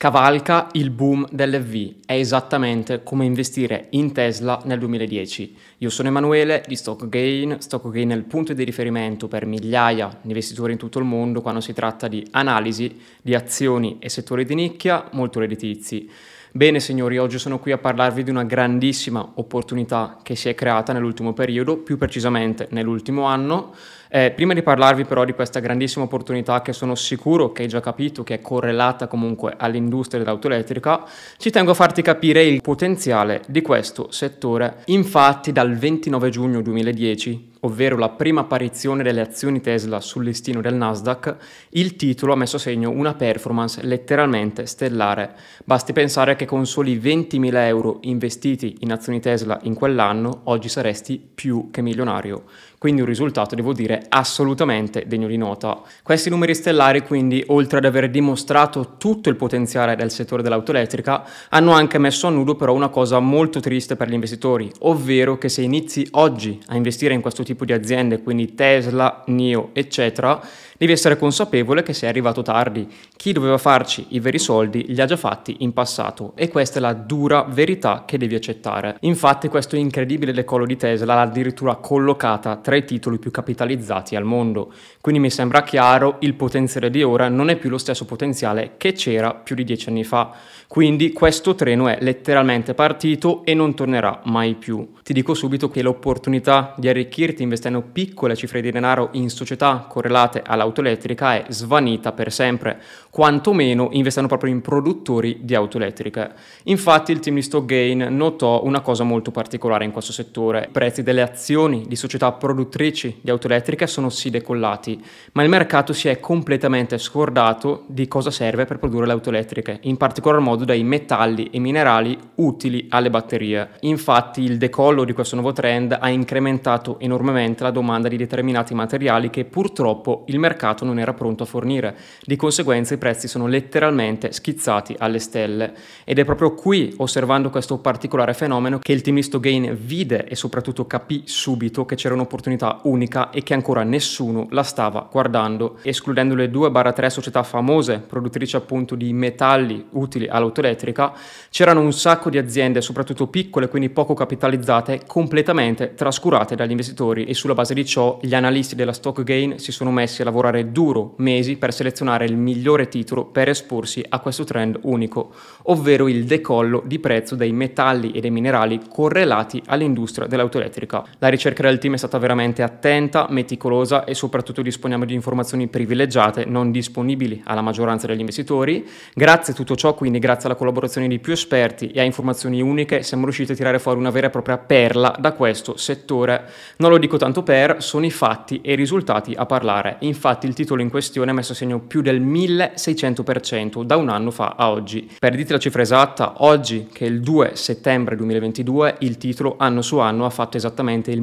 Cavalca il boom dell'EV, è esattamente come investire in Tesla nel 2010. Io sono Emanuele di StockGain, StockGain è il punto di riferimento per migliaia di investitori in tutto il mondo quando si tratta di analisi di azioni e settori di nicchia molto redditizi. Bene signori, oggi sono qui a parlarvi di una grandissima opportunità che si è creata nell'ultimo periodo, più precisamente nell'ultimo anno, eh, prima di parlarvi però di questa grandissima opportunità che sono sicuro che hai già capito che è correlata comunque all'industria dell'auto elettrica, ci tengo a farti capire il potenziale di questo settore. Infatti dal 29 giugno 2010 ovvero la prima apparizione delle azioni Tesla sul listino del Nasdaq, il titolo ha messo a segno una performance letteralmente stellare. Basti pensare che con soli 20.000 euro investiti in azioni Tesla in quell'anno, oggi saresti più che milionario. Quindi un risultato, devo dire, assolutamente degno di nota. Questi numeri stellari, quindi, oltre ad aver dimostrato tutto il potenziale del settore dell'auto elettrica, hanno anche messo a nudo però una cosa molto triste per gli investitori, ovvero che se inizi oggi a investire in questo tipo di aziende, quindi Tesla, NIO, eccetera, devi essere consapevole che sei arrivato tardi. Chi doveva farci i veri soldi li ha già fatti in passato e questa è la dura verità che devi accettare. Infatti questo incredibile decollo di Tesla l'ha addirittura collocata tra i titoli più capitalizzati al mondo. Quindi mi sembra chiaro, il potenziale di ora non è più lo stesso potenziale che c'era più di dieci anni fa. Quindi questo treno è letteralmente partito e non tornerà mai più. Ti dico subito che l'opportunità di arricchirti investendo piccole cifre di denaro in società correlate all'auto elettrica è svanita per sempre, quantomeno investendo proprio in produttori di auto elettriche. Infatti il team di Stockgain notò una cosa molto particolare in questo settore. I prezzi delle azioni di società produttrici di auto elettriche sono sì decollati, ma il mercato si è completamente scordato di cosa serve per produrre le auto elettriche, in particolar modo dai metalli e minerali utili alle batterie. Infatti il decollo di questo nuovo trend ha incrementato enormemente la domanda di determinati materiali che purtroppo il mercato non era pronto a fornire. Di conseguenza i prezzi sono letteralmente schizzati alle stelle ed è proprio qui, osservando questo particolare fenomeno, che il team Gain vide e soprattutto capì subito che c'era un'opportunità unica e che ancora nessuno la stava guardando, escludendo le 2-3 società famose produttrici appunto di metalli utili all'auto elettrica, c'erano un sacco di aziende, soprattutto piccole, quindi poco capitalizzate, completamente trascurate dagli investitori e sulla base di ciò gli analisti della Stock Gain si sono messi a lavorare duro mesi per selezionare il migliore titolo per esporsi a questo trend unico, ovvero il decollo di prezzo dei metalli e dei minerali correlati all'industria dell'auto elettrica. La ricerca del team è stata veramente attenta, meticolosa e soprattutto disponiamo di informazioni privilegiate non disponibili alla maggioranza degli investitori. Grazie a tutto ciò, quindi grazie alla collaborazione di più esperti e a informazioni uniche, siamo riusciti a tirare fuori una vera e propria perla da questo settore. Non lo dico tanto per, sono i fatti e i risultati a parlare. Infatti il titolo in questione ha messo a segno più del 1600% da un anno fa a oggi. Per dirti la cifra esatta, oggi che è il 2 settembre 2022, il titolo anno su anno ha fatto esattamente il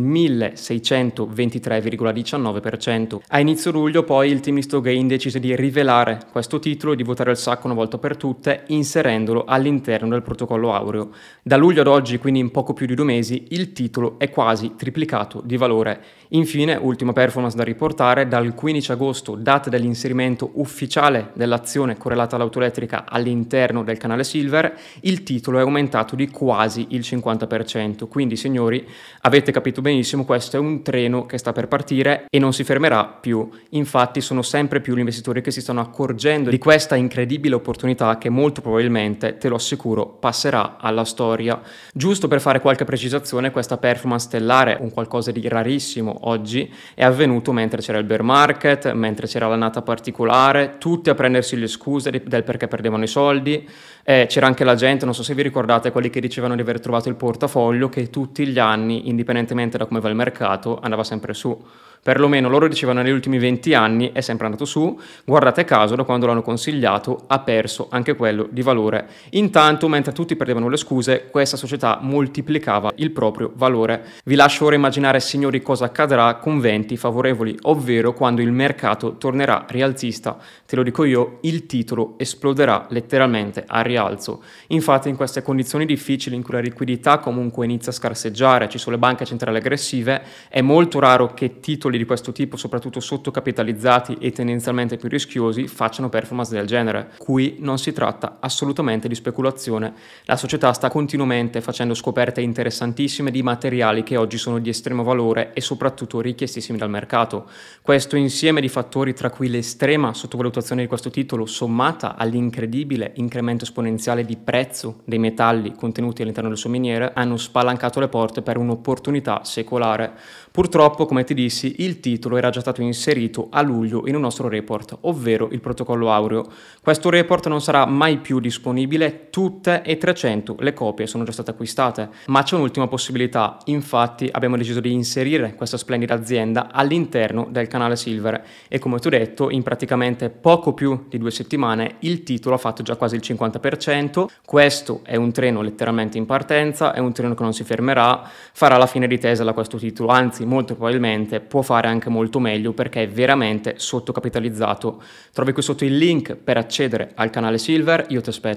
1623,19%. A inizio luglio poi il team Stogain decise di rivelare questo titolo e di votare il sacco una volta per tutte inserendolo all'interno del protocollo aureo. Da luglio ad oggi, quindi in poco più di due mesi, il titolo è quasi triplicato di valore. Infine, ultima performance da riportare, dal 15 agosto, data dell'inserimento ufficiale dell'azione correlata all'auto elettrica all'interno del canale Silver, il titolo è aumentato di quasi il 50%. Quindi, signori, avete capito benissimo, questo è un treno che sta per partire e non si fermerà più. Infatti, sono sempre più gli investitori che si stanno accorgendo di questa incredibile opportunità che molto probabilmente, te lo assicuro, passerà alla storia. Giusto per fare qualche precisazione, questa performance stellare, un qualcosa di rarissimo oggi, è avvenuto mentre c'era il bear market, mentre c'era l'annata particolare, tutti a prendersi le scuse del perché perdevano i soldi. Eh, c'era anche la gente, non so se vi ricordate, quelli che dicevano di aver trovato il portafoglio, che tutti gli anni, indipendentemente da come va il mercato, andava sempre su perlomeno loro dicevano negli ultimi 20 anni è sempre andato su, guardate caso da quando l'hanno consigliato ha perso anche quello di valore. Intanto mentre tutti perdevano le scuse questa società moltiplicava il proprio valore. Vi lascio ora immaginare signori cosa accadrà con venti favorevoli, ovvero quando il mercato tornerà rialzista. Te lo dico io, il titolo esploderà letteralmente a rialzo. Infatti in queste condizioni difficili in cui la liquidità comunque inizia a scarseggiare, ci sono le banche centrali aggressive, è molto raro che titoli titoli di questo tipo, soprattutto sottocapitalizzati e tendenzialmente più rischiosi, facciano performance del genere. Qui non si tratta assolutamente di speculazione. La società sta continuamente facendo scoperte interessantissime di materiali che oggi sono di estremo valore e soprattutto richiestissimi dal mercato. Questo insieme di fattori, tra cui l'estrema sottovalutazione di questo titolo, sommata all'incredibile incremento esponenziale di prezzo dei metalli contenuti all'interno del suo miniere, hanno spalancato le porte per un'opportunità secolare. Purtroppo, come ti dissi, il titolo era già stato inserito a luglio in un nostro report, ovvero il protocollo Aureo. Questo report non sarà mai più disponibile, tutte e 300 le copie sono già state acquistate, ma c'è un'ultima possibilità, infatti abbiamo deciso di inserire questa splendida azienda all'interno del canale Silver. E come ti ho detto, in praticamente poco più di due settimane il titolo ha fatto già quasi il 50%, questo è un treno letteralmente in partenza, è un treno che non si fermerà, farà la fine di Tesla questo titolo, anzi molto probabilmente può fare anche molto meglio perché è veramente sottocapitalizzato. Trovi qui sotto il link per accedere al canale Silver, io ti aspetto